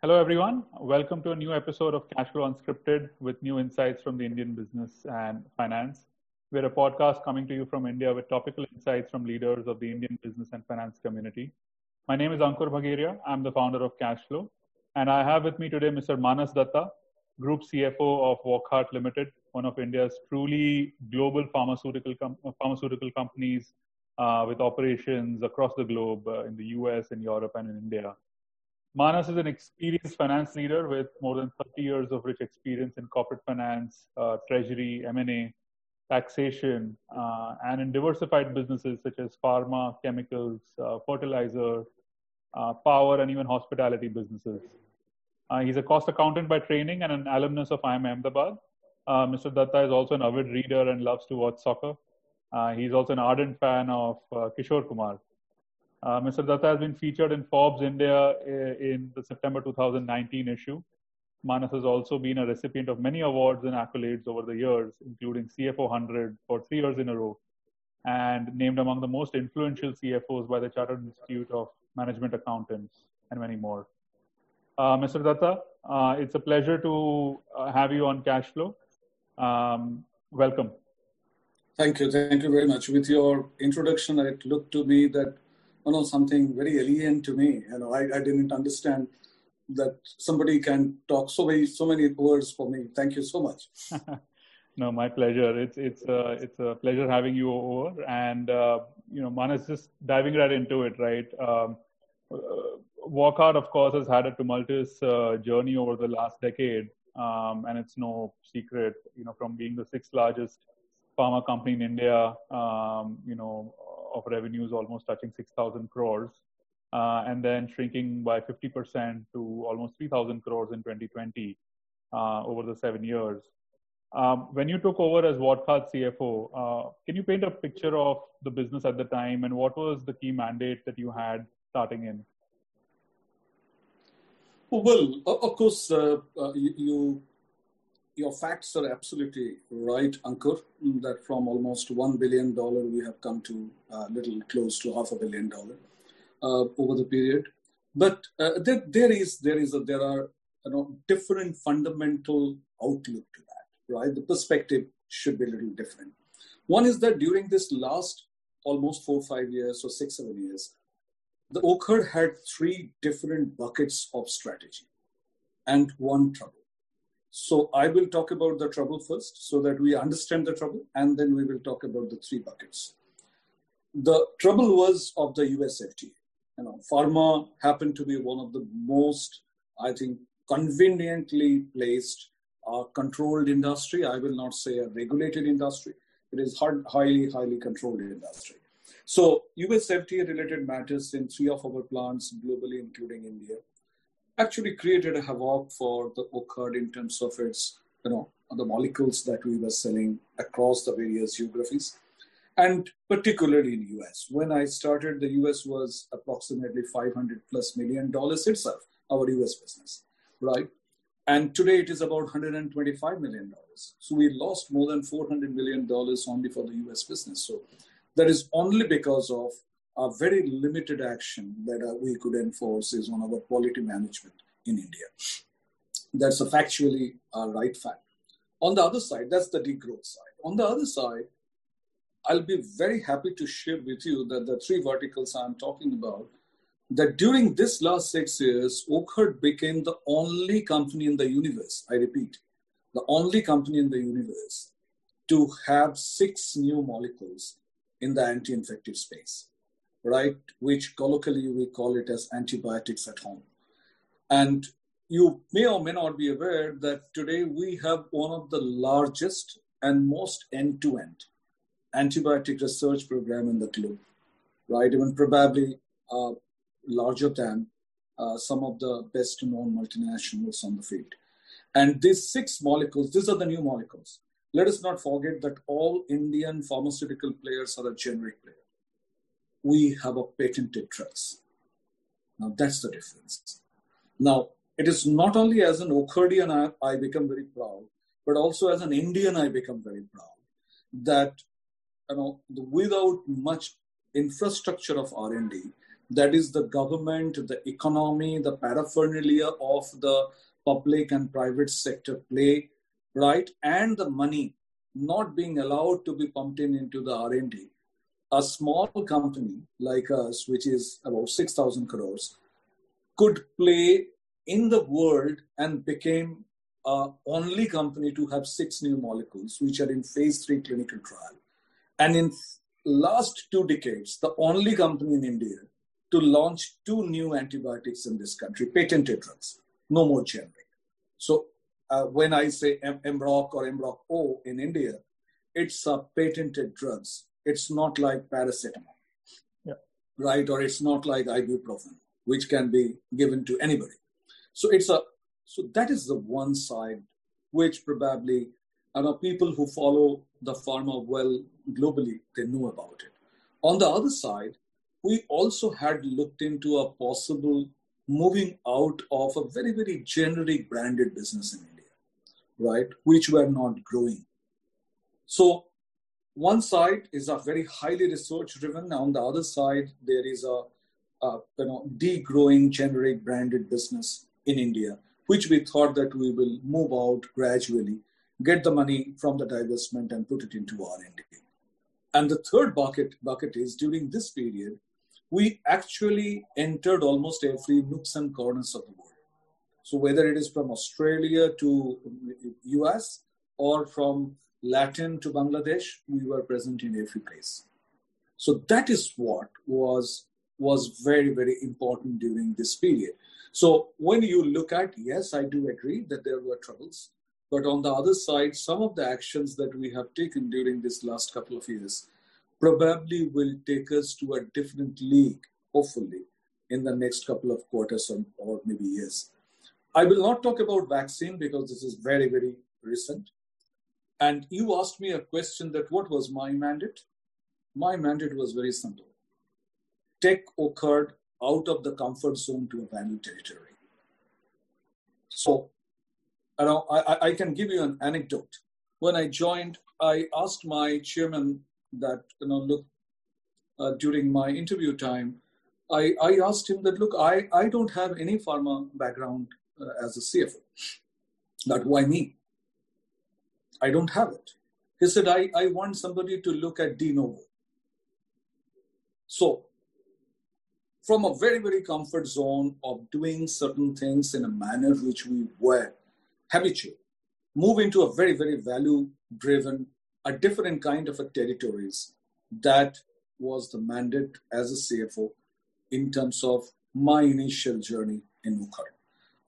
Hello, everyone. Welcome to a new episode of Cashflow Unscripted with new insights from the Indian business and finance. We're a podcast coming to you from India with topical insights from leaders of the Indian business and finance community. My name is Ankur Bhageria. I'm the founder of Cashflow. And I have with me today Mr. Manas Datta, Group CFO of Wockhardt Limited, one of India's truly global pharmaceutical, com- pharmaceutical companies uh, with operations across the globe uh, in the US, in Europe, and in India. Manas is an experienced finance leader with more than 30 years of rich experience in corporate finance, uh, treasury, M&A, taxation, uh, and in diversified businesses such as pharma, chemicals, uh, fertilizer, uh, power, and even hospitality businesses. Uh, he's a cost accountant by training and an alumnus of IIM Ahmedabad. Uh, Mr. Datta is also an avid reader and loves to watch soccer. he's also an ardent fan of Kishore Kumar. Mr. Datta has been featured in Forbes India in the September 2019 issue. Manas has also been a recipient of many awards and accolades over the years, including CFO 100 for three years in a row, and named among the most influential CFOs by the Chartered Institute of Management Accountants, and many more. Uh, Mr. Datta, uh, it's a pleasure to uh, have you on Cashflow. Um, welcome. Thank you. Thank you very much. With your introduction, it looked to me that you know something very alien to me. You know, I, I didn't understand that somebody can talk so many so many words for me. Thank you so much. no, my pleasure. It's it's uh, it's a pleasure having you over, and uh, you know, Manas just diving right into it, right? Um, uh, of course, has had a tumultuous uh, journey over the last decade, um, and it's no secret, you know, from being the sixth largest pharma company in India, um, you know, of revenues almost touching 6,000 crores uh, and then shrinking by 50% to almost 3,000 crores in 2020 uh, over the seven years. Um, when you took over as Wockhardt CFO, uh, can you paint a picture of the business at the time and what was the key mandate that you had starting in? Well, of course, uh, uh, you, you, your facts are absolutely right, Ankur. That from almost one billion dollar, we have come to a uh, little close to half a billion dollar uh, over the period. But uh, there, there is there is a, there are you know different fundamental outlook to that, right? The perspective should be a little different. One is that during this last almost four five years or six seven years, the Wockhardt had three different buckets of strategy and one trouble. So I will talk about the trouble first so that we understand the trouble, and then we will talk about the three buckets. The trouble was of the US you know, pharma happened to be one of the most, I think, conveniently placed uh, controlled industry. I will not say a regulated industry. It is hard, highly, highly controlled industry. So US related matters in three of our plants globally, including India, actually created a havoc for the Wockhardt in terms of its, you know, the molecules that we were selling across the various geographies and particularly in US. When I started, the US was approximately 500 plus million dollars itself, our US business, right? And today it is about 125 million dollars. So we lost more than 400 million dollars only for the US business. So that is only because of a very limited action that uh, we could enforce is on our quality management in India. That's a factually uh, right fact. On the other side, that's the degrowth side. On the other side, I'll be very happy to share with you that the three verticals I'm talking about, that during this last six years, Wockhardt became the only company in the universe, I repeat, the only company in the universe to have six new molecules in the anti-infective space, right? Which colloquially we call it as antibiotics at home. And you may or may not be aware that today we have one of the largest and most end-to-end antibiotic research program in the globe, right? Even probably uh, larger than uh, some of the best known multinationals on the field. And these six molecules, these are the new molecules. Let us not forget that all Indian pharmaceutical players are a generic player. We have a patented drugs. Now that's the difference. Now, it is not only as an Wockhardian I, I become very proud, but also as an Indian I become very proud that you know, without much infrastructure of R&D, that is the government, the economy, the paraphernalia of the public and private sector play, right? And the money not being allowed to be pumped in into the R&D. A small company like us, which is about 6,000 crores, could play in the world and became uh, only company to have six new molecules which are in phase three clinical trial. And in last two decades, the only company in India to launch two new antibiotics in this country, patented drugs, no more generic. So uh, when I say M- Emrok or Emrok O in India, it's a patented drugs. It's not like paracetamol, yeah. right? Or it's not like ibuprofen, which can be given to anybody. So it's a so that is the one side which probably I know people who follow the pharma well globally they know about it. On the other side, we also had looked into a possible moving out of a very very generic branded business in India, right? Which were not growing. So one side is a very highly research driven. On the other side, there is a, a you know degrowing generic branded business in India which we thought that we will move out gradually, get the money from the divestment and put it into R&D. And the third bucket, bucket is during this period, we actually entered almost every nooks and corners of the world. So whether it is from Australia to US or from Latin to Bangladesh, we were present in every place. So that is what was was very very important during this period. So when you look at, yes, I do agree that there were troubles. But on the other side, some of the actions that we have taken during this last couple of years probably will take us to a different league, hopefully, in the next couple of quarters or, or maybe years. I will not talk about vaccine because this is very, very recent. And you asked me a question that what was my mandate? My mandate was very simple. Take Wockhardt out of the comfort zone to a value territory. So, I, I can give you an anecdote. When I joined, I asked my chairman that, you know, look, uh, during my interview time, I, I asked him that, look, I, I don't have any pharma background uh, as a CFO. That why me? I don't have it. He said, I, I want somebody to look at de novo. So from a very, very comfort zone of doing certain things in a manner which we were habitual, move into a very, very value driven, a different kind of a territories. That was the mandate as a CFO in terms of my initial journey in Wockhardt.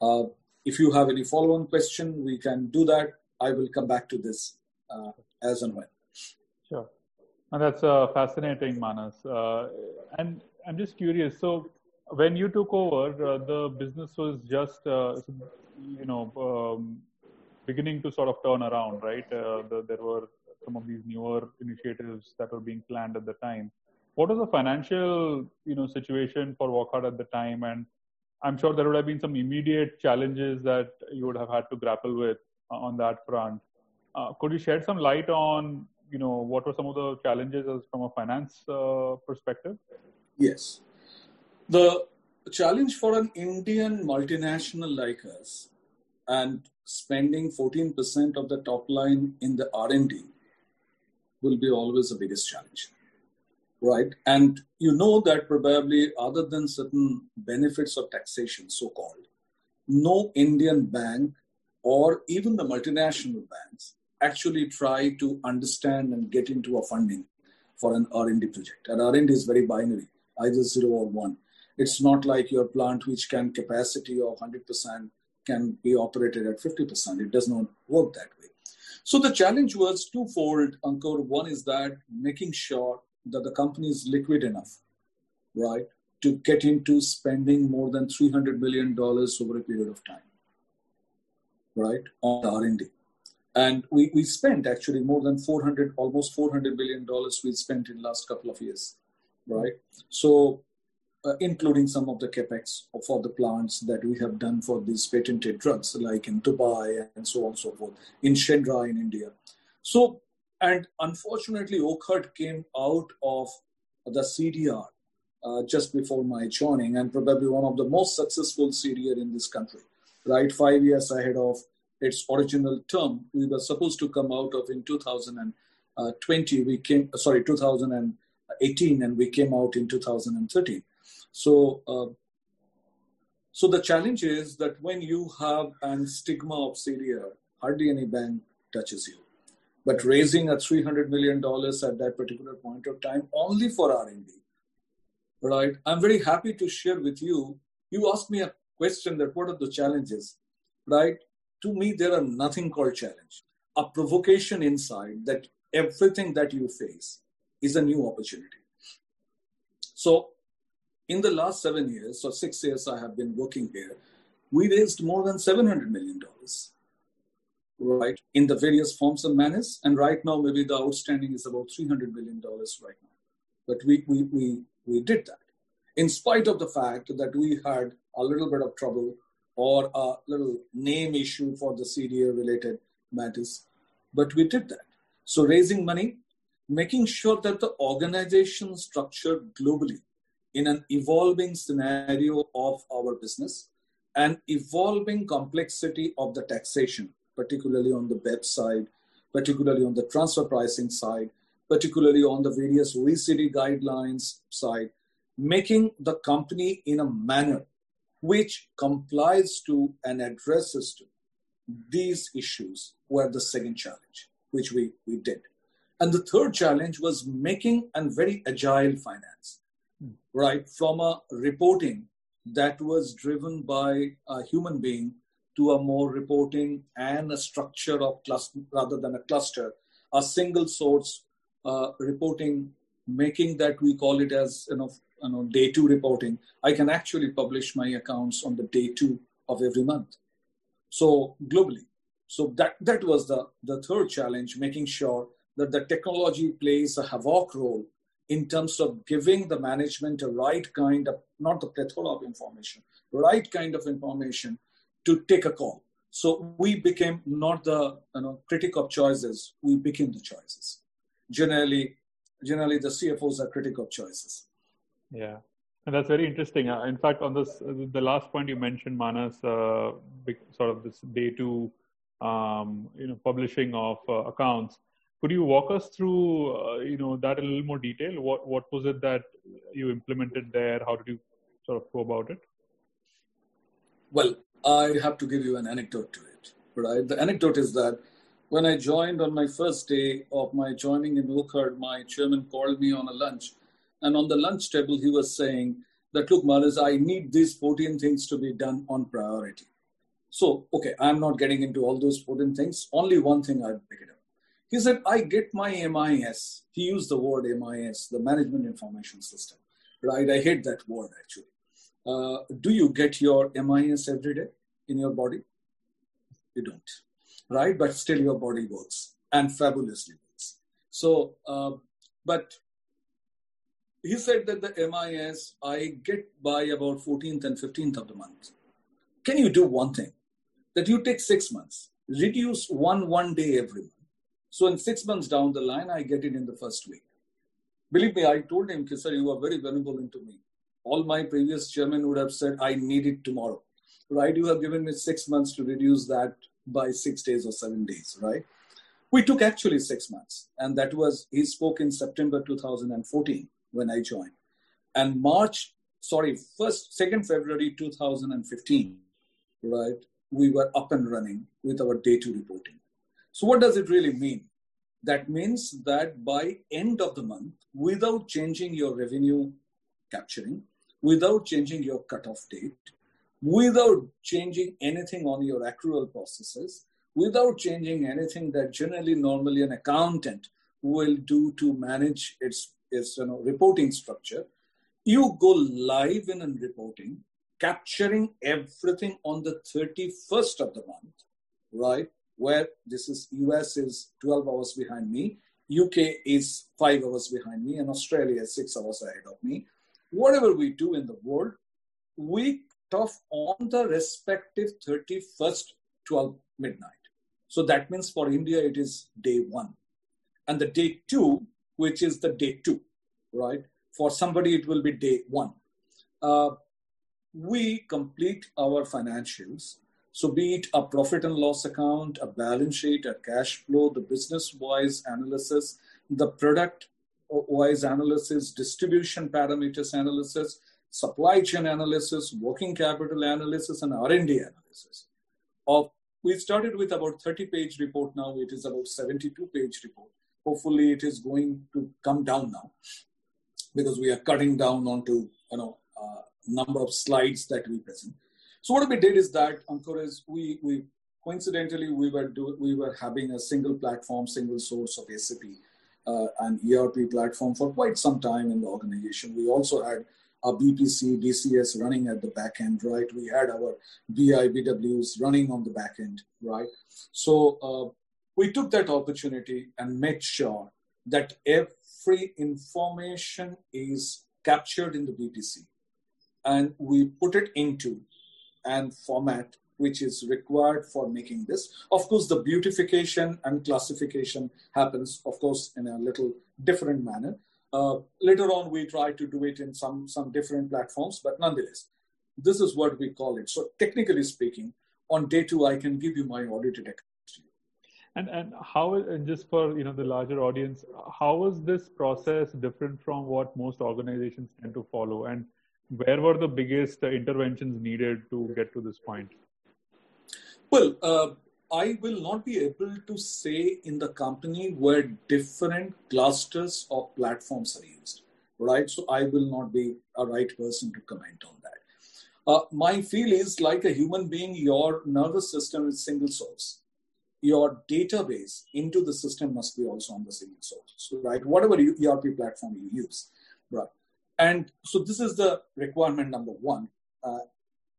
Uh, if you have any follow-on question, we can do that. I will come back to this uh, as and when. Sure. And that's uh, fascinating, Manas. Uh, and I'm just curious. So when you took over, uh, the business was just uh, you know um, beginning to sort of turn around, right? The, there were some of these newer initiatives that were being planned at the time. What was the financial you know situation for Wockhardt at the time, and I'm sure there would have been some immediate challenges that you would have had to grapple with on that front. Uh, could you shed some light on you know what were some of the challenges from a finance uh, perspective? Yes. The challenge for an Indian multinational like us and spending 14% of the top line in the R&D will be always the biggest challenge. Right? And you know that probably other than certain benefits of taxation, so called, no Indian bank or even the multinational banks actually try to understand and get into a funding for an R&D project. And R&D is very binary either zero or one. It's not like your plant, which can capacity of 100% can be operated at 50%. It does not work that way. So the challenge was twofold, Ankur. One is that making sure that the company is liquid enough, right, to get into spending more than $300 million over a period of time, right, on R&D. And we, we spent actually more than 400, almost $400 million we spent in last couple of years right? So, uh, including some of the capex for the plants that we have done for these patented drugs, like in Dubai and so on and so forth, in Shendra in India. So, and unfortunately, Wockhardt came out of the CDR uh, just before my joining, and probably one of the most successful CDR in this country. Right, five years ahead of its original term, we were supposed to come out of in 2020. We came, sorry, 2018, and we came out in 2013. So, uh, so the challenge is that when you have an stigma of CDR, hardly any bank touches you. But raising a $300 million at that particular point of time only for R&D right? I'm very happy to share with you. You asked me a question that what are the challenges, right? To me, there are nothing called challenge. A provocation inside that everything that you face is a new opportunity. So, in the last seven years or six years I have been working here, we raised more than $700 million, right, in the various forms and manners. And right now, maybe the outstanding is about $300 million right now. But we, we, we we did that. In spite of the fact that we had a little bit of trouble or a little name issue for the CDR related matters, but we did that. So raising money, making sure that the organization structured globally in an evolving scenario of our business and evolving complexity of the taxation, particularly on the BEPS side, particularly on the transfer pricing side, particularly on the various OECD guidelines side, making the company in a manner which complies to and addresses to these issues were the second challenge, which we, we did. And the third challenge was making a very agile finance, right? From a reporting that was driven by a human being to a more reporting and a structure of cluster rather than a cluster, a single source uh, reporting, making that we call it as you know, you know day two reporting. I can actually publish my accounts on the day two of every month. So globally, so that that was the the third challenge, making sure that the technology plays a havoc role in terms of giving the management a right kind of not the plethora of information, right kind of information to take a call. So we became not the you know, critic of choices, we became the choices generally generally the CFOs are critical of choices. Yeah, and that's very interesting. Uh, in fact, on this, uh, the last point you mentioned, Manas, uh, sort of this day two, um, you know, publishing of uh, accounts. Could you walk us through, uh, you know, that in a little more detail? What what was it that you implemented there? How did you sort of go about it? Well, I have to give you an anecdote to it. Right, the anecdote is that when I joined on my first day of my joining in Wockhardt, my chairman called me on a lunch. And on the lunch table, he was saying that, look, Maharaj, I need these 14 things to be done on priority. So, okay, I'm not getting into all those 14 things. Only one thing I pick up. He said, I get my MIS. He used the word MIS, the Management Information System. Right? I hate that word actually. Uh, do you get your MIS every day in your body? You don't right? But still your body works and fabulously works. So, uh, but he said that the MIS, I get by about 14th and 15th of the month. Can you do one thing? That you take six months, reduce one one day every month. So in six months down the line, I get it in the first week. Believe me, I told him, sir, you are very benevolent to me. All my previous chairman would have said, I need it tomorrow. Right? You have given me six months to reduce that by six days or seven days, right? We took actually six months. And that was, he spoke in September 2014 when I joined. And March, sorry, first, 2nd February 2015, right, we were up and running with our day two reporting. So what does it really mean? That means that by end of the month, without changing your revenue capturing, without changing your cutoff date, without changing anything on your accrual processes, without changing anything that generally normally an accountant will do to manage its, its you know, reporting structure, you go live in and reporting, capturing everything on the 31st of the month, right? Where this is US is 12 hours behind me, UK is five hours behind me, and Australia is six hours ahead of me. Whatever we do in the world, we off on the respective 31st 12 midnight. So that means for India, it is day one. And the day two, which is the day two, right? For somebody, it will be day one. Uh, we complete our financials. So, be it a profit and loss account, a balance sheet, a cash flow, the business wise analysis, the product wise analysis, distribution parameters analysis, supply chain analysis, working capital analysis, and R&D analysis. Of we started with about 30 page report. Now it is about 72 page report. Hopefully, it is going to come down now because we are cutting down onto you know uh, number of slides that we present. So what we did is that Ankur is we we coincidentally we were do, we were having a single platform, single source of SAP uh, and ERP platform for quite some time in the organization. We also had a BPC, DCS running at the back end, right? We had our BI, BWs running on the back end, right? So uh, we took that opportunity and made sure that every information is captured in the BPC and we put it into and format which is required for making this. Of course, the beautification and classification happens, of course, in a little different manner. Uh, later on, we try to do it in some, some different platforms, but nonetheless, this is what we call it. So technically speaking, on day two, I can give you my audited account. And and how and just for you know the larger audience, how is this process different from what most organizations tend to follow? And where were the biggest interventions needed to get to this point? Well, uh, I will not be able to say in the company where different clusters or platforms are used, right? So I will not be a right person to comment on that. Uh, my feel is like a human being, your nervous system is single source. Your database into the system must be also on the single source, right? Whatever ERP platform you use, right? And so this is the requirement number one. Uh,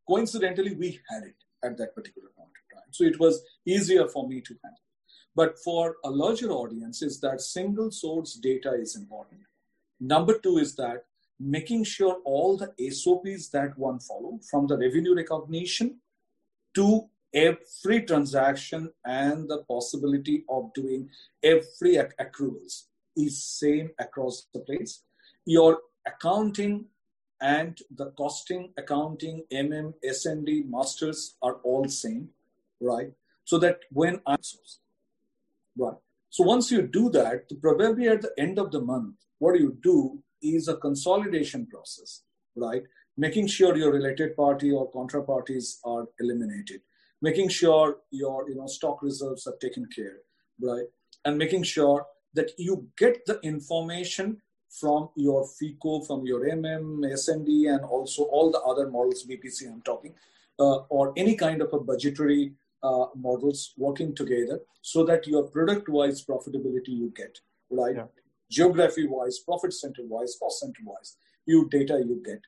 coincidentally, we had it at that particular point in time. So it was easier for me to handle. But for a larger audience, is that single source data is important. Number two is that making sure all the SOPs that one follow from the revenue recognition to every transaction and the possibility of doing every accruals is same across the place. Your accounting and the costing, accounting, MM, SND, masters are all same, right? So that when I right. So once you do that, probably at the end of the month, what you do is a consolidation process, right? Making sure your related party or contra parties are eliminated, making sure your you know stock reserves are taken care, right? And making sure that you get the information from your FICO, from your MM, SND, and also all the other models, BPC I'm talking, uh, or any kind of a budgetary uh, models working together so that your product wise profitability you get, right? Yeah. Geography wise, profit center wise, cost center wise, you data you get.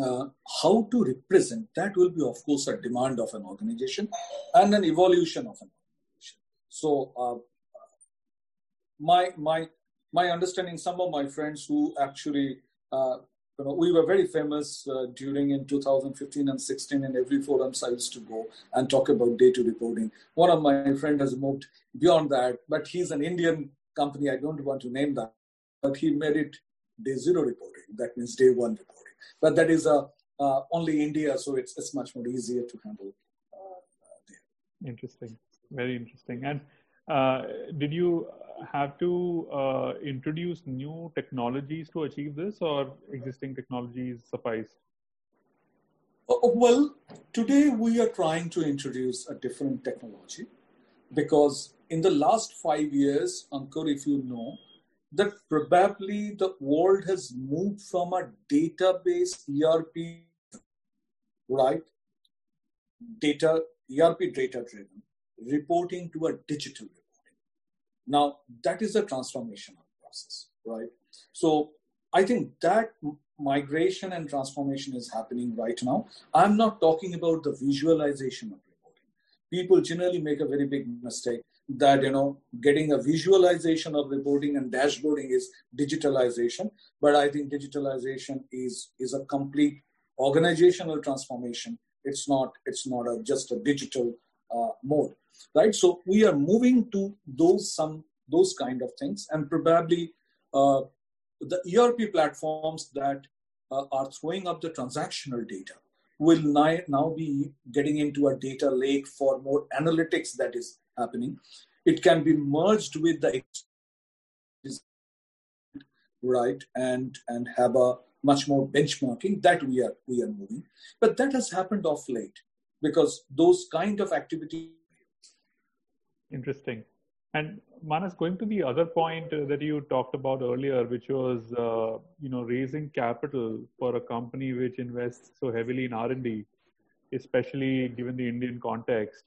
Uh, how to represent that will be, of course, a demand of an organization and an evolution of an organization. So, uh, my my my understanding, some of my friends who actually, uh, you know, we were very famous uh, during in 2015 and 16 in every forums I used to go and talk about data reporting. One of my friend has moved beyond that, but he's an Indian company. I don't want to name that, but he made it day zero reporting. That means day one reporting. But that is uh, uh only India, so it's, it's much more easier to handle uh, there. Interesting. Very interesting. And uh, did you have to uh, introduce new technologies to achieve this, or existing technologies suffice? Well, today we are trying to introduce a different technology because in the last five years, Ankur, if you know, that probably the world has moved from a database ERP, right? Data, ERP data driven, reporting to a digital reporting. now, that is a transformational process, right? So I think that migration and transformation is happening right now. I'm not talking about the visualization of reporting. People generally make a very big mistake that you know getting a visualization of reporting and dashboarding is digitalization. But i think digitalization is is a complete organizational transformation. It's not it's not a, just a digital uh, mode right? So we are moving to those some those kind of things, and probably uh, the ERP platforms that uh, are throwing up the transactional data will now be getting into a data lake for more analytics that is happening. It can be merged with the right and and have a much more benchmarking that we are we are moving. But that has happened of late because those kind of activity. Interesting. And Manas, going to the other point uh, that you talked about earlier, which was uh, you know raising capital for a company which invests so heavily in R and D, especially given the Indian context.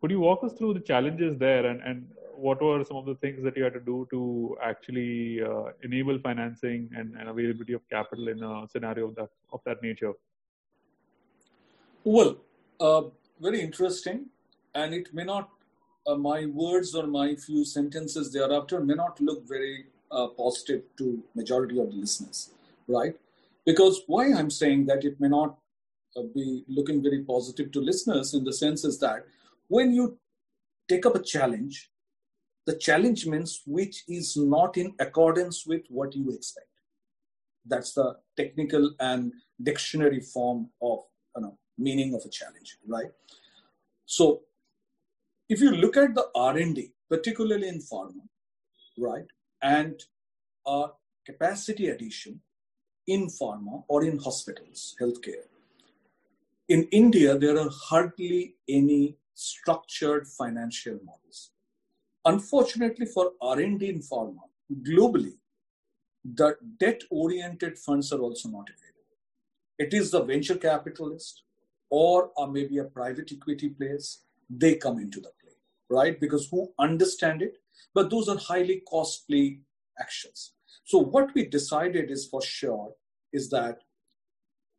Could you walk us through the challenges there, and, and what were some of the things that you had to do to actually uh, enable financing and, and, availability of capital in a scenario of that of that nature? Well, uh, very interesting, and it may not uh, my words or my few sentences thereafter may not look very uh, positive to majority of the listeners, right? Because why I'm saying that it may not uh, be looking very positive to listeners in the sense is that when you take up a challenge, the challenge means which is not in accordance with what you expect. That's the technical and dictionary form of you know, meaning of a challenge, right? So if you look at the R&D, particularly in pharma, right, and uh, capacity addition in pharma or in hospitals, healthcare, in India, there are hardly any structured financial models. Unfortunately for R&D in pharma, globally, the debt-oriented funds are also not available. It is the venture capitalist or, or maybe a private equity place, they come into the play, right? Because who understand it? But those are highly costly actions. So what we decided is for sure is that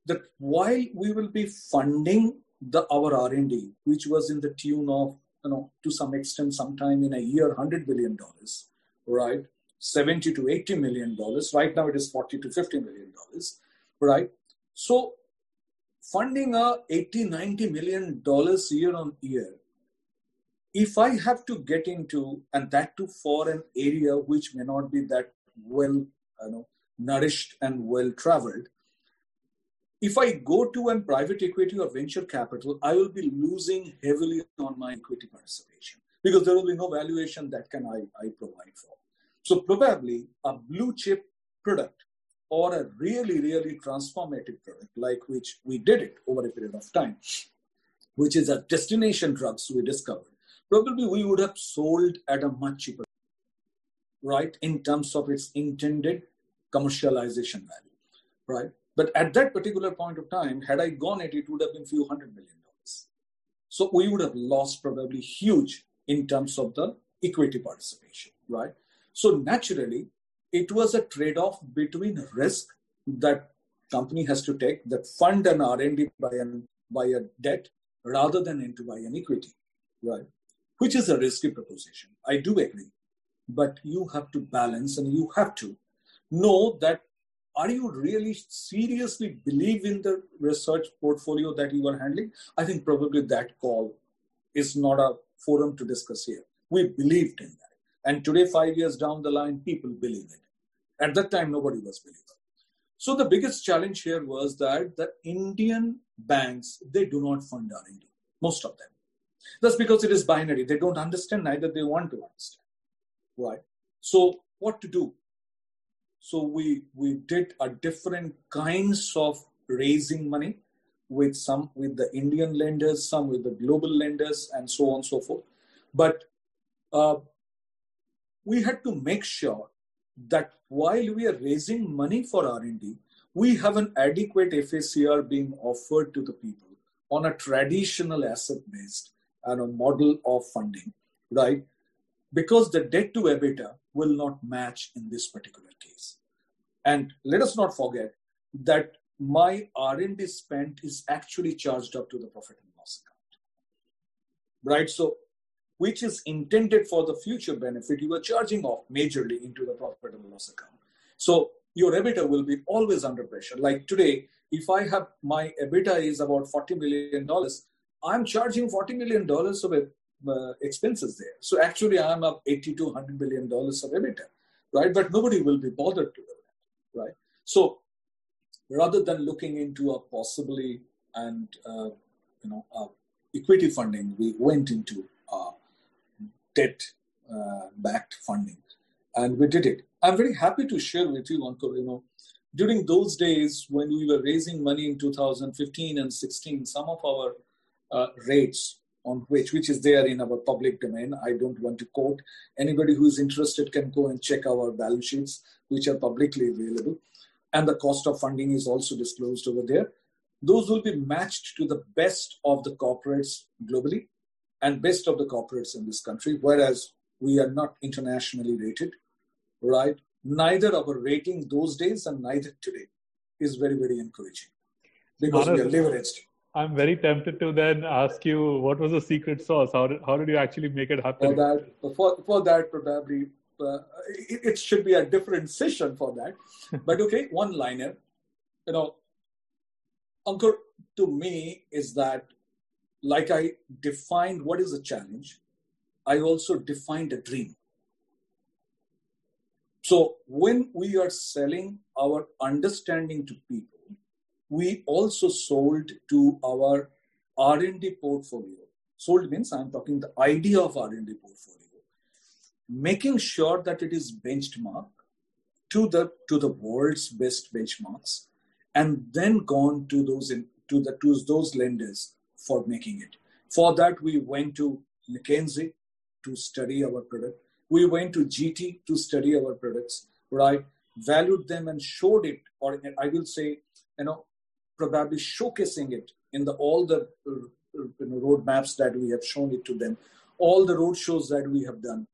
that while we will be funding the our R&D, which was in the tune of you know to some extent sometime in a year 100 billion dollars, right? 70 to 80 million dollars. Right now it is 40 to 50 million dollars, right? So funding a 80 90 million dollars year on year if I have to get into, and that too for an area which may not be that well you know, nourished and well traveled, if I go to a private equity or venture capital, I will be losing heavily on my equity participation because there will be no valuation that can I, I provide for. So probably a blue chip product or a really, really transformative product like which we did it over a period of time, which is a destination drugs we discovered probably we would have sold at a much cheaper, right, in terms of its intended commercialization value, right? But at that particular point of time, had I gone it, it would have been few hundred million dollars. So we would have lost probably huge in terms of the equity participation, right? So naturally, it was a trade-off between risk that company has to take that fund an R&D by an by a debt rather than into by an equity, right? which is a risky proposition. I do agree. But you have to balance and you have to know that are you really seriously believe in the research portfolio that you are handling? I think probably that call is not a forum to discuss here. We believed in that. And today, five years down the line, people believe it. At that time, nobody was believing. So the biggest challenge here was that the Indian banks, they do not fund R&D, most of them. That's because it is binary. They don't understand, neither they want to understand. Right? So what to do? So we we did a different kinds of raising money with some with the Indian lenders, some with the global lenders, and so on and so forth. But uh, we had to make sure that while we are raising money for R&D, we have an adequate FACR being offered to the people on a traditional asset-based and a model of funding, right? Because the debt to EBITDA will not match in this particular case. And let us not forget that my R&D spent is actually charged up to the profit and loss account, right? So, which is intended for the future benefit, you are charging off majorly into the profit and loss account. So, your EBITDA will be always under pressure. Like today, if I have my EBITDA is about $40 million, I'm charging $40 million of uh, expenses there. So actually, I'm up 80 to 100 million dollars of EBITDA, right? But nobody will be bothered to do that. right? So rather than looking into a possibly and uh, you know uh, equity funding, we went into uh, debt uh, backed funding, and we did it. I'm very happy to share with you, Ankur. You know, during those days when we were raising money in 2015 and 16, some of our uh, rates on which which is there in our public domain. I don't want to quote. Anybody who is interested can go and check our balance sheets, which are publicly available and the cost of funding is also disclosed over there. Those will be matched to the best of the corporates globally and best of the corporates in this country, whereas we are not internationally rated, right? Neither our rating those days and neither today is very, very encouraging because we are leveraged. I'm very tempted to then ask you what was the secret sauce? How did, how did you actually make it happen? For that, for, for that probably uh, it, it, should be a different session for that. but okay, one liner. You know, Ankur, to me, is that like I defined what is a challenge, I also defined a dream. So when we are selling our understanding to people, we also sold to our R&D portfolio. Sold means I'm talking the idea of R&D portfolio. Making sure that it is benchmark to the to the world's best benchmarks and then gone to those in, to the to those lenders for making it. For that we went to mckinsey to study our product. We went to gt to study our products right? Valued them and showed it or i will say you know probably showcasing it in the all the you know, roadmaps that we have shown it to them all the road shows that we have done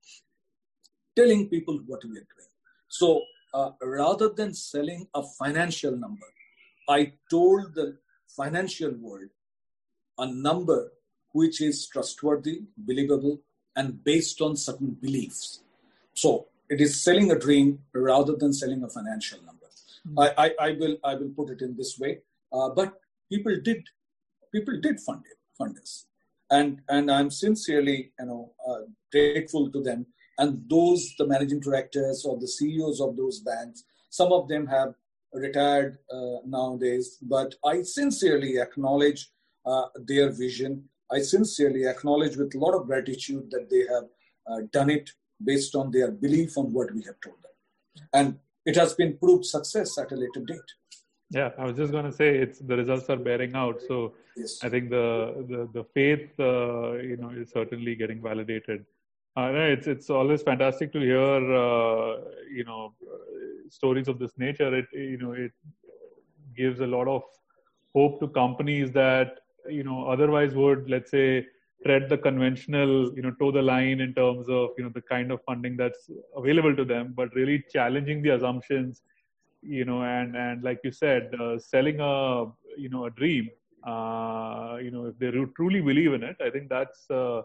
telling people what we are doing. So uh, rather than selling a financial number, I told the financial world a number which is trustworthy, believable, and based on certain beliefs. So it is selling a dream rather than selling a financial number. Mm-hmm. I, I, I, will I will put it in this way. Uh, but people did people did fund it fund us, and and I'm sincerely you know uh, grateful to them. And those the managing directors or the ceos of those banks some of them have retired uh, nowadays. But i sincerely acknowledge uh, their vision. I sincerely acknowledge with a lot of gratitude that they have uh, done it based on their belief on what we have told them. And it has been proved success at a later date yeah i was just going to say it's the results are bearing out so yes. i think the the, the faith uh, you know is certainly getting validated uh, it's it's always fantastic to hear uh, you know stories of this nature. It you know it gives a lot of hope to companies that you know otherwise would let's say tread the conventional you know toe the line in terms of you know the kind of funding that's available to them, but really challenging the assumptions you know and and like you said uh, selling a you know a dream uh, you know if they truly believe in it i think that's uh,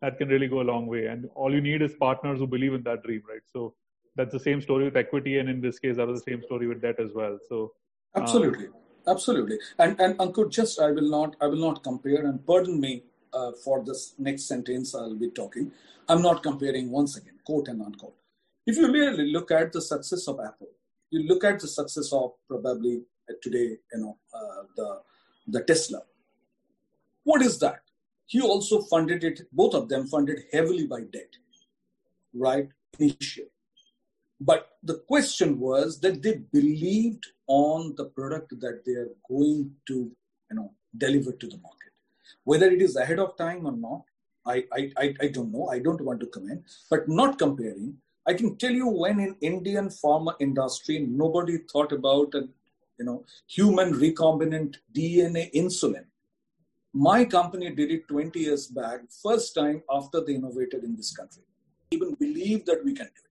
that can really go a long way. And all you need is partners who believe in that dream, right? So that's the same story with equity, and in this case, that was the same story with debt as well. So absolutely, um, absolutely. And and Ankur, just I will not I will not compare. And pardon me uh, for this next sentence I'll be talking. I'm not comparing once again, quote and unquote. If you really look at the success of Apple, you look at the success of probably today, you know, uh, the the Tesla. What is that? He also funded it, both of them funded heavily by debt, right? Initially. But the question was that they believed on the product that they are going to, you know, deliver to the market. Whether it is ahead of time or not, I, I, I, I don't know. I don't want to comment. But not comparing, I can tell you when in Indian pharma industry, nobody thought about a, you know, human recombinant DNA insulin my company did it 20 years back, first time after they innovated in this country. Even believe that we can do it.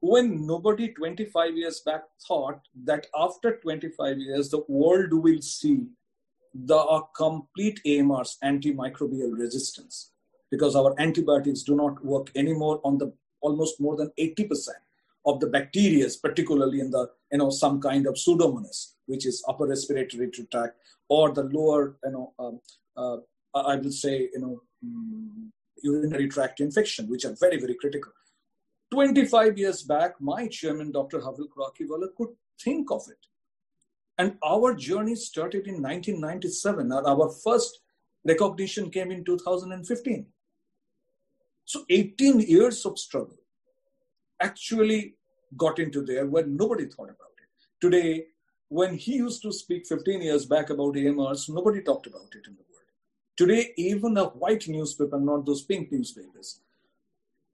When nobody 25 years back thought that after 25 years, the world will see the complete AMRs, antimicrobial resistance, because our antibiotics do not work anymore on the almost more than 80% of the bacteria, particularly in the, you know, some kind of pseudomonas, which is upper respiratory tract or the lower, you know, um, uh, I will say, you know, um, urinary tract infection, which are very, very critical. 25 years back, my chairman, Dr. Habil Khorakiwala, could think of it. And our journey started in 1997. Our first recognition came in 2015. So 18 years of struggle actually got into there when nobody thought about it. Today, when he used to speak 15 years back about AMRs, nobody talked about it in the world. Today, even a white newspaper, not those pink newspapers,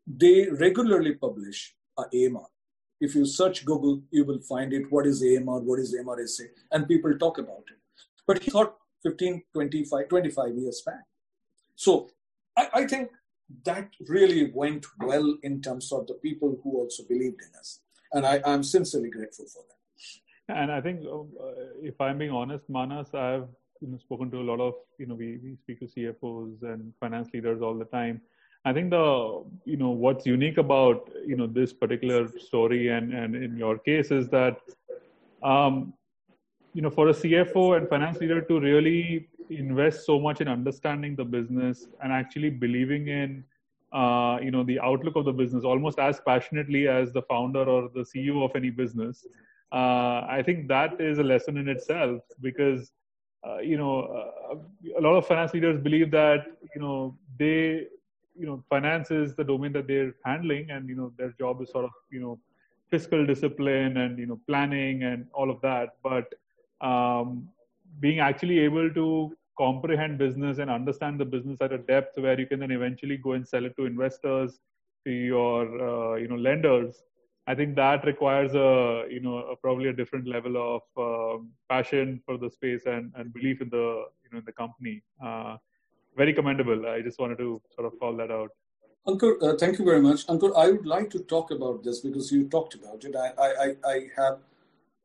they regularly publish a AMR. If you search Google, you will find it. What is AMR? What is MRSA? And people talk about it. But he thought 15, 25, 25 years back. So I, I think that really went well in terms of the people who also believed in us. And I, I'm sincerely grateful for that. And I think, uh, if I'm being honest, Manas, I've you know, spoken to a lot of, you know, we, we speak to CFOs and finance leaders all the time. I think the, you know, what's unique about, you know, this particular story and, and in your case is that, um, you know, for a CFO and finance leader to really invest so much in understanding the business and actually believing in uh, you know the outlook of the business almost as passionately as the founder or the ceo of any business uh, i think that is a lesson in itself because uh, you know uh, a lot of finance leaders believe that you know they you know finance is the domain that they're handling and you know their job is sort of you know fiscal discipline and you know planning and all of that. But um, being actually able to comprehend business and understand the business at a depth where you can then eventually go and sell it to investors to your uh, you know lenders i think that requires a you know a, probably a different level of uh, passion for the space and, and belief in the you know in the company uh, very commendable i just wanted to sort of call that out Ankur, uh, thank you very much. Ankur, I would like to talk about this because you talked about it. I, I, I have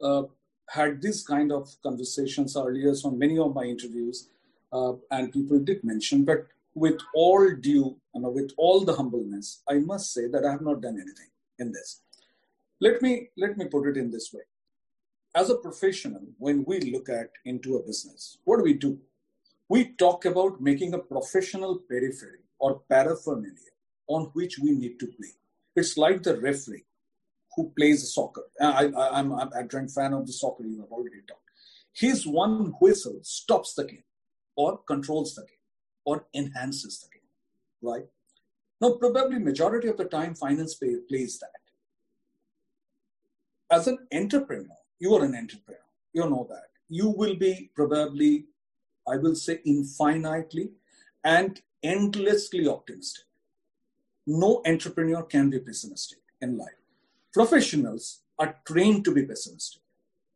uh, had this kind of conversations earlier on many of my interviews uh, and people did mention, but with all due, you know, with all the humbleness, I must say that I have not done anything in this. Let me let me put it in this way. As a professional, when we look at into a business, what do we do? We talk about making a professional periphery or paraphernalia on which we need to play. It's like the referee who plays soccer. Uh, I, am a adjoint fan of the soccer, you have already talked. His one whistle stops the game or controls the game or enhances the game, right? Now, probably majority of the time, finance play, plays that. As an entrepreneur, you are an entrepreneur. You know that. You will be probably, I will say, infinitely and endlessly optimistic. No entrepreneur can be pessimistic in life. Professionals are trained to be pessimistic.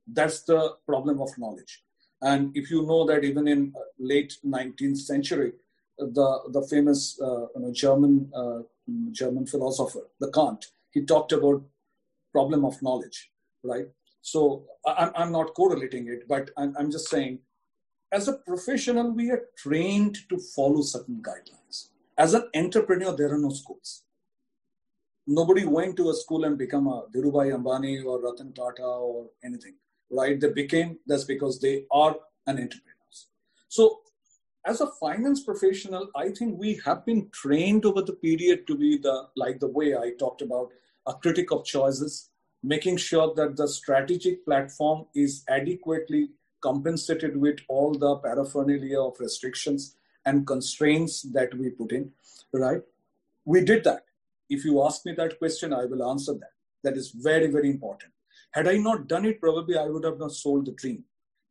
That's the problem of knowledge. And if you know that even in uh, late 19th century, the, the famous uh, you know, German, uh, German philosopher, the Kant, he talked about problem of knowledge, right? So I'm, I'm not correlating it, but I'm, I'm just saying, as a professional, we are trained to follow certain guidelines. As an entrepreneur, there are no schools. Nobody went to a school and become a Dhirubhai Ambani or Ratan Tata or anything right? They became that's because they are an entrepreneurs. So as a finance professional, I think we have been trained over the period to be the like the way I talked about a critic of choices, making sure that the strategic platform is adequately compensated with all the paraphernalia of restrictions and constraints that we put in, right? We did that. If you ask me that question, I will answer that. That is very, very important. Had I not done it, probably I would have not sold the dream.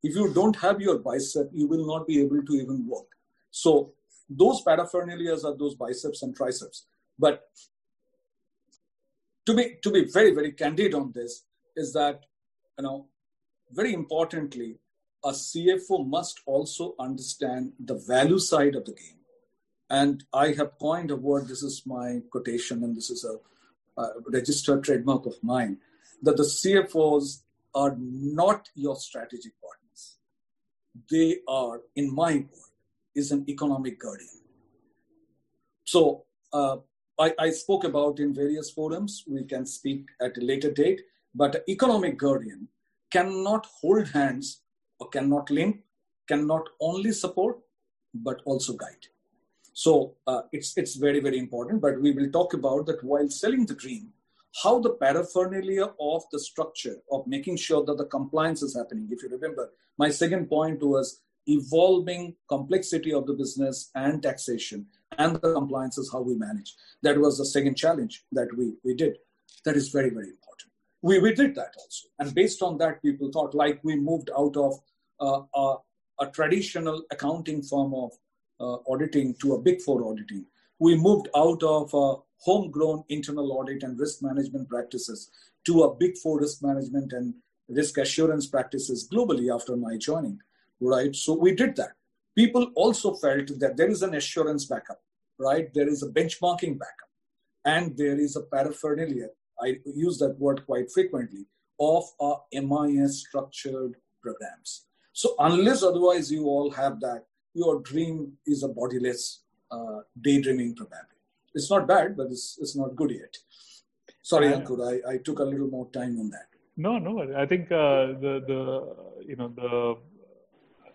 If you don't have your bicep, you will not be able to even walk. So those paraphernalias are those biceps and triceps. But to be to be very very candid on this is that you know very importantly a cfo must also understand the value side of the game and i have coined a word this is my quotation and this is a, a registered trademark of mine that the CFOs are not your strategic partners. They are, in my word, is an economic guardian. So uh, I, I, spoke about in various forums. We can speak at a later date. But economic guardian cannot hold hands or cannot link, cannot only support, but also guide. So uh, it's it's very very important. But we will talk about that while selling the dream, how the paraphernalia of the structure of making sure that the compliance is happening. If you remember, my second point was evolving complexity of the business and taxation and the compliance is how we manage. That was the second challenge that we, we did. That is very, very important. We, we did that also. And based on that, people thought like we moved out of uh, a, traditional accounting firm of Uh, auditing to a big four auditing. We moved out of a homegrown internal audit and risk management practices to a big four risk management and risk assurance practices globally after my joining, right? So we did that. People also felt that there is an assurance backup, right? There is a benchmarking backup, and there is a paraphernalia. I use that word quite frequently of our MIS structured programs. So unless otherwise you all have that, your dream is a bodiless uh, daydreaming probably. It's not bad, but it's, it's not good yet. Sorry, Ankur, I, I took a little more time on that. No, no. I think uh, the the you know the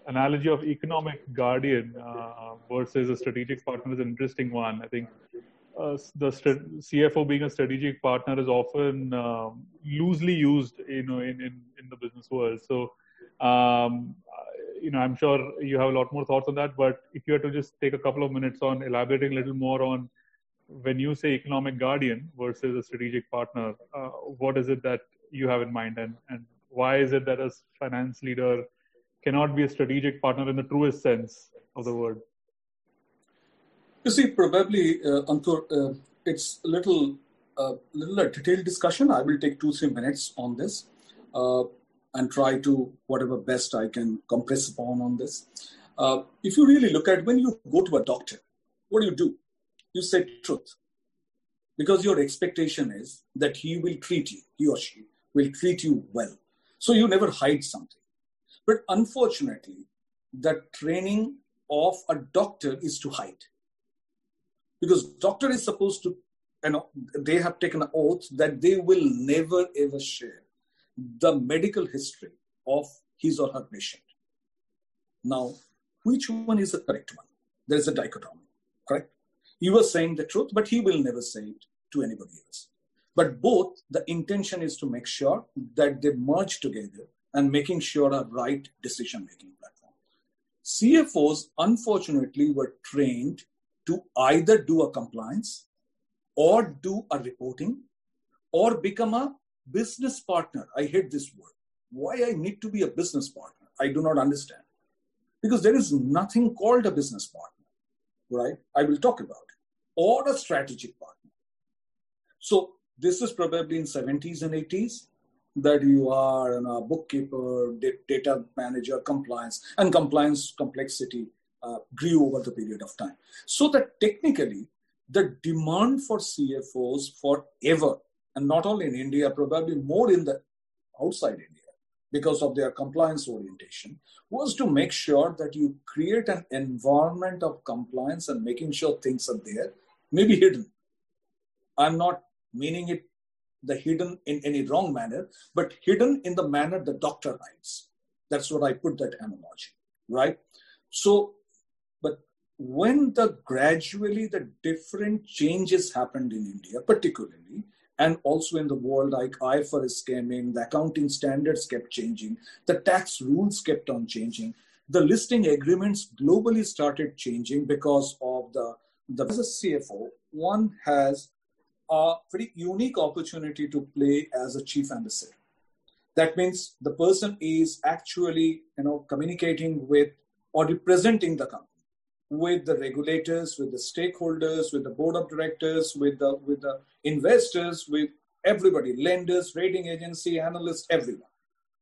analogy of economic guardian uh, versus a strategic partner is an interesting one. I think uh, the st- CFO being a strategic partner is often um, loosely used, you know, in, in, in the business world. So, um, you know, I'm sure you have a lot more thoughts on that. But if you had to just take a couple of minutes on elaborating a little more on when you say economic guardian versus a strategic partner, uh, what is it that you have in mind, and and why is it that a finance leader cannot be a strategic partner in the truest sense of the word? You see, probably, uh, Ankur, uh, it's a little, uh, little a detailed discussion. I will take two, three minutes on this uh, and try to whatever best I can compress upon on this. Uh, if you really look at when you go to a doctor, what do you do? you say truth. Because your expectation is that he will treat you, he or she will treat you well. So you never hide something. But unfortunately, the training of a doctor is to hide. Because doctor is supposed to, you know, they have taken an oath that they will never ever share the medical history of his or her patient. Now, which one is the correct one? There is a dichotomy, correct? You are saying the truth, but he will never say it to anybody else. But both, the intention is to make sure that they merge together and making sure a right decision making platform. CFOs, unfortunately, were trained to either do a compliance or do a reporting or become a business partner. I hate this word. Why I need to be a business partner? I do not understand. Because there is nothing called a business partner, right? I will talk about it or a strategic partner. So this is probably in 70s and 80s that you are a bookkeeper, data manager, compliance, and compliance complexity uh, grew over the period of time. So that technically, the demand for CFOs forever, and not only in India, probably more in the outside India, because of their compliance orientation, was to make sure that you create an environment of compliance and making sure things are there maybe hidden. I'm not meaning it the hidden in any wrong manner, but hidden in the manner the doctor hides. That's what I put that analogy, right? So, but when the gradually the different changes happened in India, particularly, and also in the world, like IFRS came in, the accounting standards kept changing, the tax rules kept on changing, the listing agreements globally started changing because of the the, as a CFO, one has a very unique opportunity to play as a chief ambassador. That means the person is actually, you know, communicating with or representing the company with the regulators, with the stakeholders, with the board of directors, with the with the investors, with everybody, lenders, rating agency, analysts, everyone.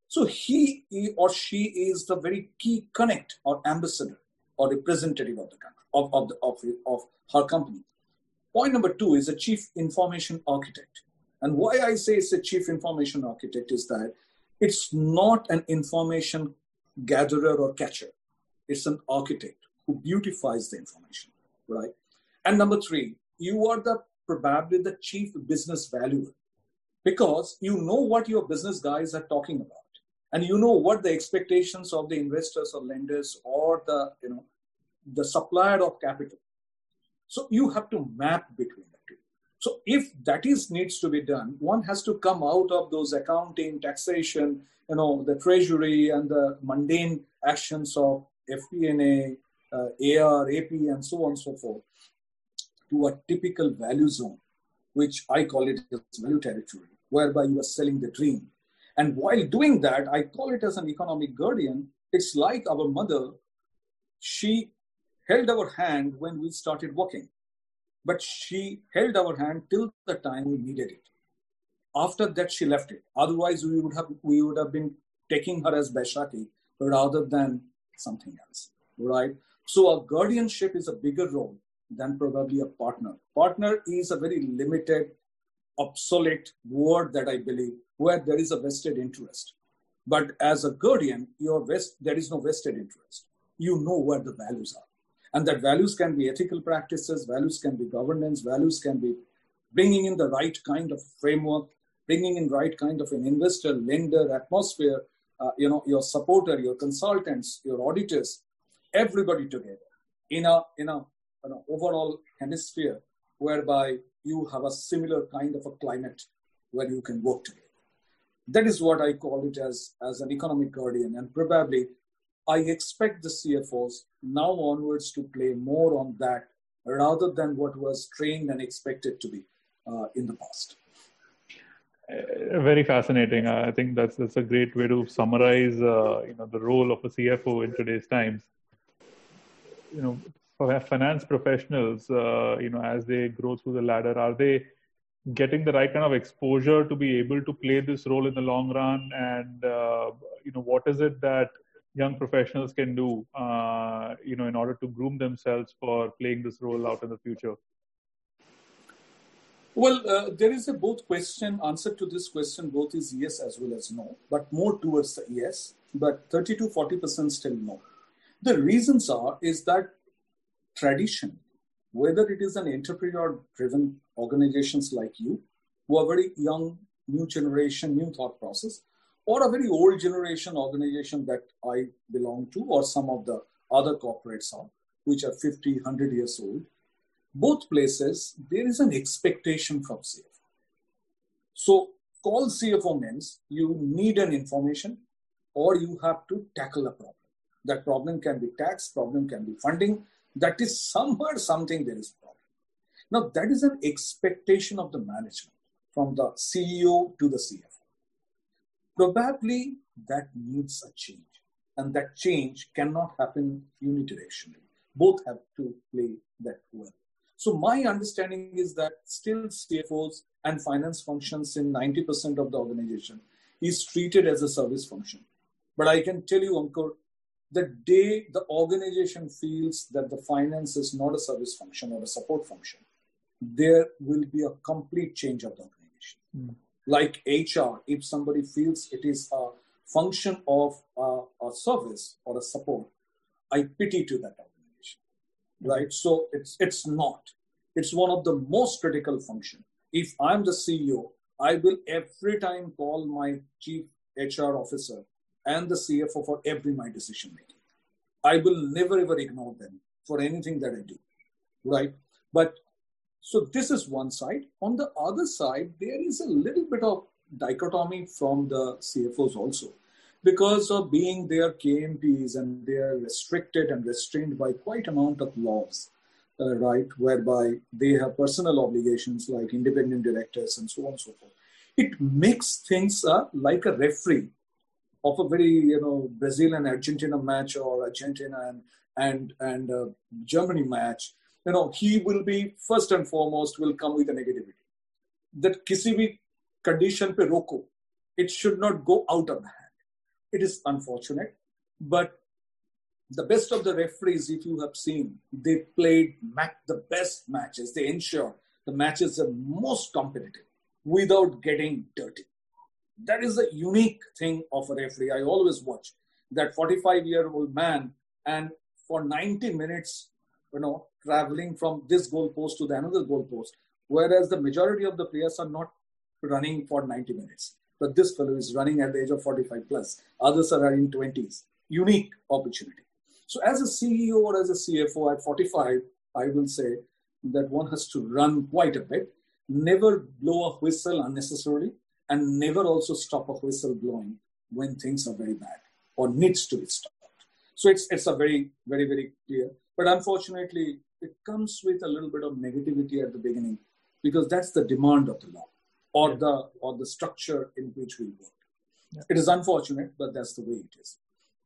So he, or she is the very key connect or ambassador or representative of the country of, of, the, of, of her company. Point number two is a chief information architect. And why I say it's a chief information architect is that it's not an information gatherer or catcher. It's an architect who beautifies the information, right? And number three, you are the probably the chief business valuer because you know what your business guys are talking about and you know what the expectations of the investors or lenders or the you know the supplier of capital. So you have to map between the two. So if that is needs to be done, one has to come out of those accounting, taxation, you know, the treasury and the mundane actions of FP&A, Uh, AR, AP, and so on and so forth, to a typical value zone, which I call it as value territory, whereby you are selling the dream. And while doing that, I call it as an economic guardian. It's like our mother. She held our hand when we started walking, but she held our hand till the time we needed it. After that, she left it. Otherwise, we would have we would have been taking her as Baishaki rather than something else, right? So, a guardianship is a bigger role than probably a partner. Partner is a very limited, obsolete word that I believe, where there is a vested interest. But as a guardian, your vest, there is no vested interest. You know where the values are and that values can be ethical practices values can be governance values can be bringing in the right kind of framework bringing in right kind of an investor lender atmosphere uh, you know your supporter your consultants your auditors everybody together in a in a an overall hemisphere whereby you have a similar kind of a climate where you can work together that is what i call it as as an economic guardian and probably I expect the CFOs now onwards to play more on that rather than what was trained and expected to be uh, in the past. Uh, very fascinating. I think that's that's a great way to summarize, uh, you know, the role of a CFO in today's times. You know, finance professionals, uh, you know, as they grow through the ladder, are they getting the right kind of exposure to be able to play this role in the long run? And uh, you know, what is it that young professionals can do, uh, you know, in order to groom themselves for playing this role out in the future? Well, uh, there is a both question answer to this question. Both is yes as well as no, but more towards the yes. But 30 to 40 percent still no. The reasons are is that tradition, whether it is an entrepreneur-driven organizations like you, who are very young, new generation, new thought process, or a very old generation organization that I belong to, or some of the other corporates are, which are 50, 100 years old, both places, there is an expectation from CFO. So, call CFO means you need an information or you have to tackle a problem. That problem can be tax, problem can be funding. That is somewhere something there is problem. Now, that is an expectation of the management from the CEO to the CFO. Probably that needs a change, and that change cannot happen unidirectionally. Both have to play that well. So my understanding is that still CFOs and finance functions in 90% of the organization is treated as a service function. But I can tell you, Ankur, the day the organization feels that the finance is not a service function or a support function, there will be a complete change of the organization. Mm like HR, if somebody feels it is a function of a, a service or a support, I pity to that organization, right? So it's it's not. It's one of the most critical function. If I'm the CEO, I will every time call my chief HR officer and the CFO for every my decision making. I will never ever ignore them for anything that I do, right? But so this is one side. On the other side, there is a little bit of dichotomy from the CFOs also. Because of being their KMPs and they are restricted and restrained by quite amount of laws, uh, right, whereby they have personal obligations like independent directors and so on and so forth. It makes things uh, like a referee of a very, you know, Brazil and Argentina match or Argentina and and and uh, Germany match you know, he will be first and foremost will come with a negativity. That kisi bhi condition pe roko. It should not go out of hand. It is unfortunate, but the best of the referees, if you have seen, they played the best matches. They ensure the matches are most competitive without getting dirty. That is the unique thing of a referee. I always watch that 45 year old man and for 90 minutes you know, traveling from this goalpost to the another goalpost. Whereas the majority of the players are not running for 90 minutes. But this fellow is running at the age of 45 plus. Others are in 20s. Unique opportunity. So as a CEO or as a CFO at 45, I will say that one has to run quite a bit. never blow a whistle unnecessarily and never also stop a whistle blowing when things are very bad or needs to be stopped. So it's it's a very very very clear. But unfortunately, it comes with a little bit of negativity at the beginning because that's the demand of the law or yeah. the or the structure in which we work. Yeah. It is unfortunate, but that's the way it is.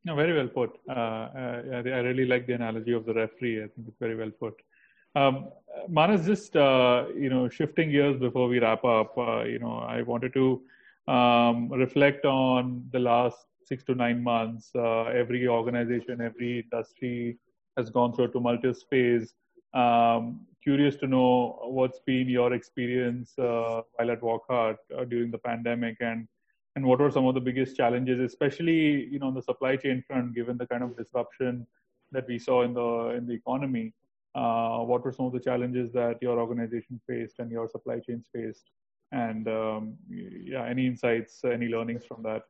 No, very well put. Uh, uh I, I really like the analogy of the referee. I think it's very well put. Um, Manas, just uh, you know, shifting gears before we wrap up. Uh, you know, I wanted to um, reflect on the last six to nine months. Uh, every organization, every industry has gone through a tumultuous phase. Um, curious to know what's been your experience uh, while at Wockhardt uh, during the pandemic, and and what were some of the biggest challenges, especially you know on the supply chain front, given the kind of disruption that we saw in the in the economy. Uh, what were some of the challenges that your organization faced and your supply chains faced? And um, yeah, any insights, any learnings from that?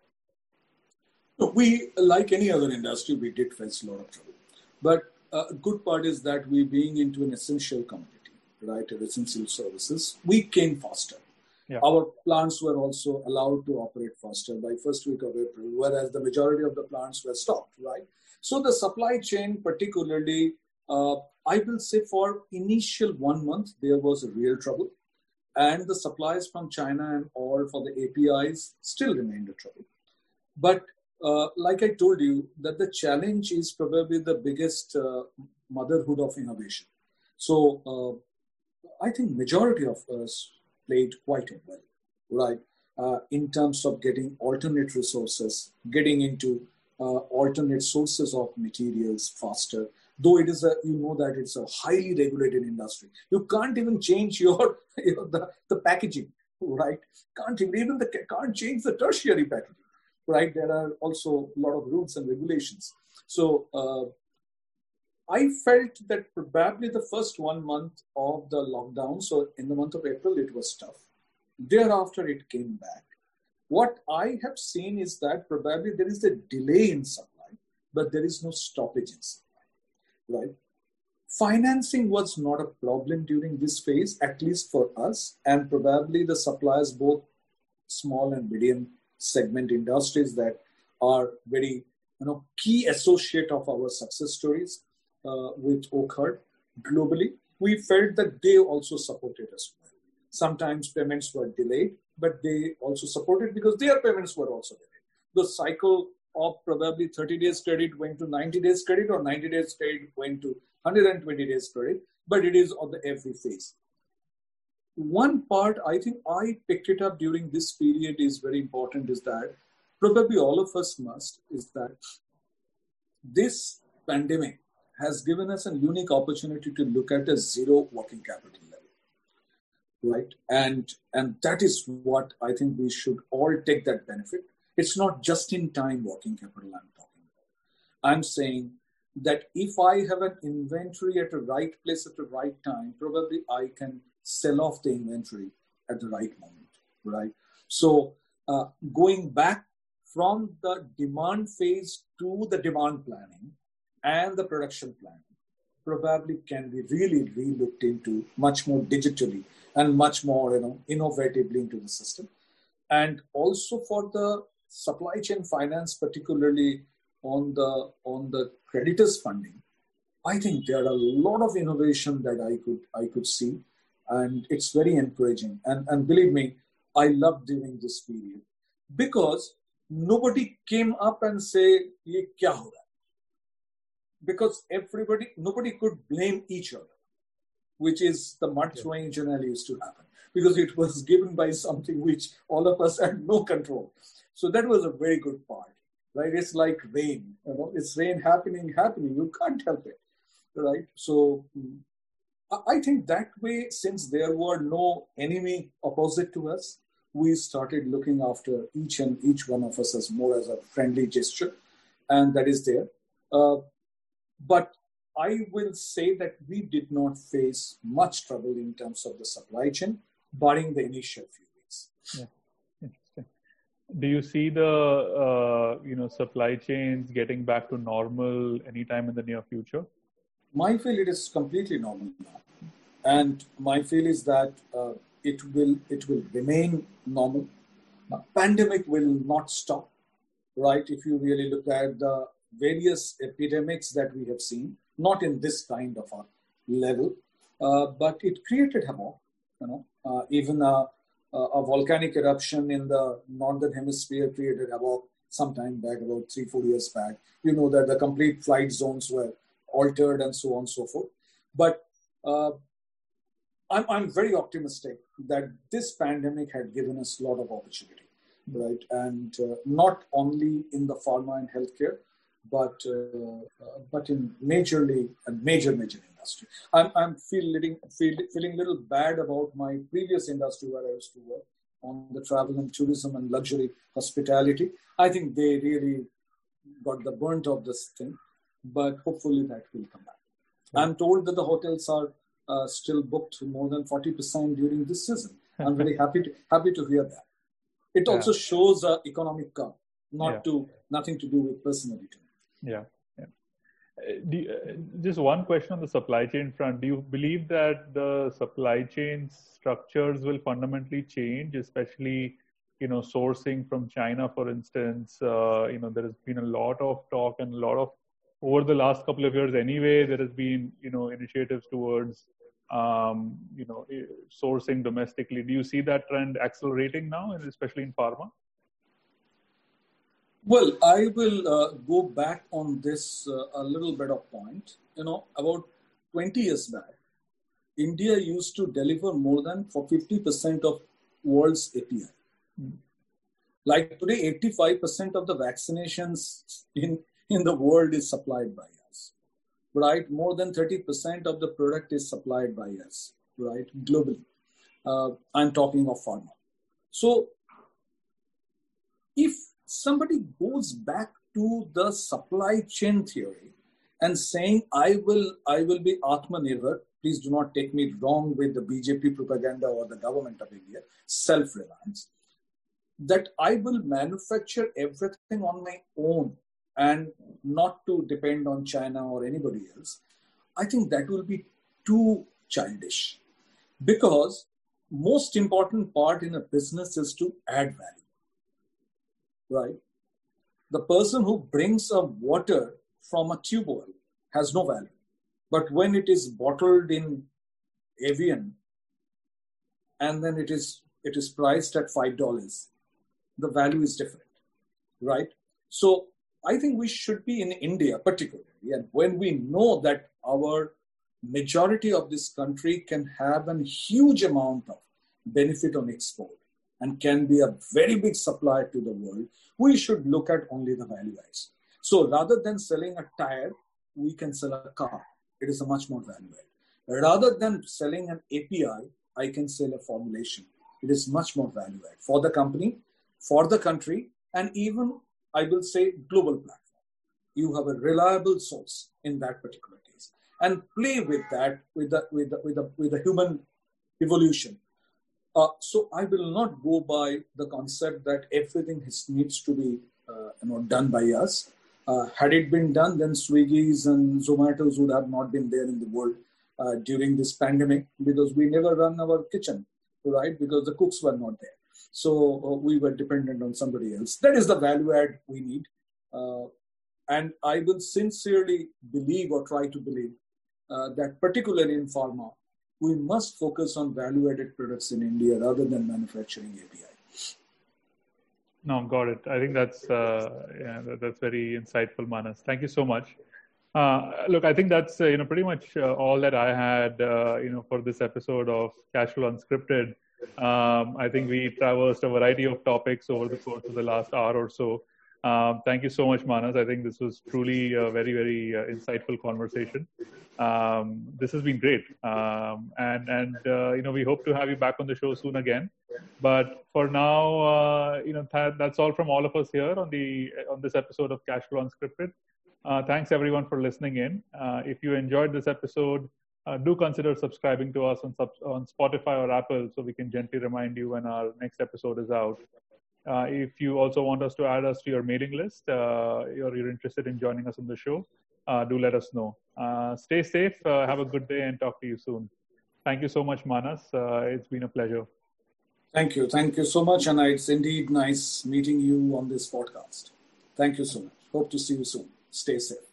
We, like any other industry, we did face a lot of trouble. But uh, a good part is that we being into an essential commodity, right, essential services, we came faster. Yeah. Our plants were also allowed to operate faster by first week of April, whereas the majority of the plants were stopped, right? So the supply chain, particularly, uh, I will say for initial one month, there was a real trouble. And the supplies from China and all for the APIs still remained a trouble. But uh, like I told you, that the challenge is probably the biggest uh, motherhood of innovation. So uh, I think majority of us played quite well, right? Uh, in terms of getting alternate resources, getting into uh, alternate sources of materials faster. Though it is a, you know that it's a highly regulated industry. You can't even change your, you know, the, the packaging, right? Can't even, even the, can't change the tertiary packaging right? There are also a lot of rules and regulations. So uh, I felt that probably the first one month of the lockdown, so in the month of April, it was tough. Thereafter, it came back. What I have seen is that probably there is a delay in supply, but there is no stoppage in supply, right? Financing was not a problem during this phase, at least for us, and probably the suppliers, both small and medium segment industries that are very you know key associate of our success stories uh, with Wockhardt globally. We felt that they also supported us. Sometimes payments were delayed, but they also supported because their payments were also delayed. The cycle of probably 30 days credit went to 90 days credit or 90 days credit went to 120 days credit, but it is on the every phase. One part I think I picked it up during this period is very important is that probably all of us must is that this pandemic has given us a unique opportunity to look at a zero working capital level right? And and that is what i think we should all take that benefit it's not just in time working capital i'm talking about i'm saying that if i have an inventory at the right place at the right time probably i can sell off the inventory at the right moment, right? So uh, going back from the demand phase to the demand planning and the production planning probably can be really re-looked into much more digitally and much more you know innovatively into the system and also for the supply chain finance particularly on the on the creditors funding i think there are a lot of innovation that i could i could see and it's very encouraging. And, and believe me, I love during this period because nobody came up and say, Ye kya ho Because everybody, nobody could blame each other, which is the mud throwing generally used to happen because it was given by something which all of us had no control. So that was a very good part, right? It's like rain, you know, it's rain happening, happening. You can't help it, right? So I think that way, since there were no enemy opposite to us, we started looking after each and each one of us as more as a friendly gesture, and that is there. Uh, but I will say that we did not face much trouble in terms of the supply chain, barring the initial few weeks. Yeah. Interesting. Do you see the uh, you know supply chains getting back to normal anytime in the near future? My feel it is completely normal now. And my feel is that uh, it will it will remain normal. The pandemic will not stop, right? If you really look at the various epidemics that we have seen, not in this kind of a level, uh, but it created havoc. You know, uh, even a, a, volcanic eruption in the northern hemisphere created about some time back, about three four years back. You know that the complete flight zones were altered and so on and so forth. But uh, I'm, I'm very optimistic that this pandemic had given us a lot of opportunity, right? And uh, not only in the pharma and healthcare, but uh, uh, but in majorly and major major industry. I'm I'm feeling feel, feeling a little bad about my previous industry where I used to work on the travel and tourism and luxury hospitality. I think they really got the burnt of this thing, but hopefully that will come back. I'm told that the hotels are uh, still booked more than 40% during this season. I'm very happy to happy to hear that. It also shows uh, economic curve, not yeah. to nothing to do with personality. Yeah. Just one question on the supply chain front. Do you believe that the supply chain structures will fundamentally change, especially you know sourcing from China, for instance? Uh, you know there has been a lot of talk and a lot of over the last couple of years anyway there has been you know initiatives towards um, you know sourcing domestically do you see that trend accelerating now especially in pharma well i will uh, go back on this uh, a little bit of point you know about 20 years back india used to deliver more than for 50% of world's api mm. like today 85% of the vaccinations in in the world is supplied by us, right? More than 30% of the product is supplied by us, right? Globally. Uh, I'm talking of pharma. So if somebody goes back to the supply chain theory and saying, I will, I will be Atmanirbhar, please do not take me wrong with the BJP propaganda or the government of India, self-reliance, that I will manufacture everything on my own and not to depend on China or anybody else, I think that will be too childish. Because most important part in a business is to add value. Right? The person who brings a water from a tube well has no value. But when it is bottled in Evian and then it is it is priced at five dollars, the value is different. Right? So I think we should be in India particularly. And when we know that our majority of this country can have a huge amount of benefit on export and can be a very big supplier to the world, we should look at only the value adds. So rather than selling a tire, we can sell a car. It is a much more value add. Rather than selling an API, I can sell a formulation. It is much more value add for the company, for the country, and even I will say, global platform. You have a reliable source in that particular case, and play with that with the with the with the, with the human evolution. Uh, so I will not go by the concept that everything has, needs to be uh, you know done by us. Uh, had it been done, then Swiggy's and Zomato's would have not been there in the world uh, during this pandemic because we never run our kitchen, right? Because the cooks were not there. So uh, we were dependent on somebody else. That is the value add we need. Uh, and I will sincerely believe or try to believe that, particularly in pharma, we must focus on value added products in India rather than manufacturing API. No, got it. I think that's uh, yeah, that's very insightful, Manas. Thank you so much. Uh, look, I think that's uh, you know pretty much uh, all that I had uh, you know for this episode of Cashflow Unscripted. Um, I think we traversed a variety of topics over the course of the last hour or so. Um, thank you so much, Manas. I think this was truly a very, very uh, insightful conversation. Um, this has been great, um, and and uh, you know we hope to have you back on the show soon again. But for now, uh, you know th- that's all from all of us here on the on this episode of Cashflow Unscripted. Uh, thanks everyone for listening in. Uh, if you enjoyed this episode, uh, do consider subscribing to us on, sub- on Spotify or Apple so we can gently remind you when our next episode is out. Uh, if you also want us to add us to your mailing list uh, or you're interested in joining us on the show, uh, do let us know. Stay safe, have a good day, and talk to you soon. Thank you so much, Manas. It's been a pleasure. Thank you. Thank you so much. And it's indeed nice meeting you on this podcast. Thank you so much. Hope to see you soon. Stay safe.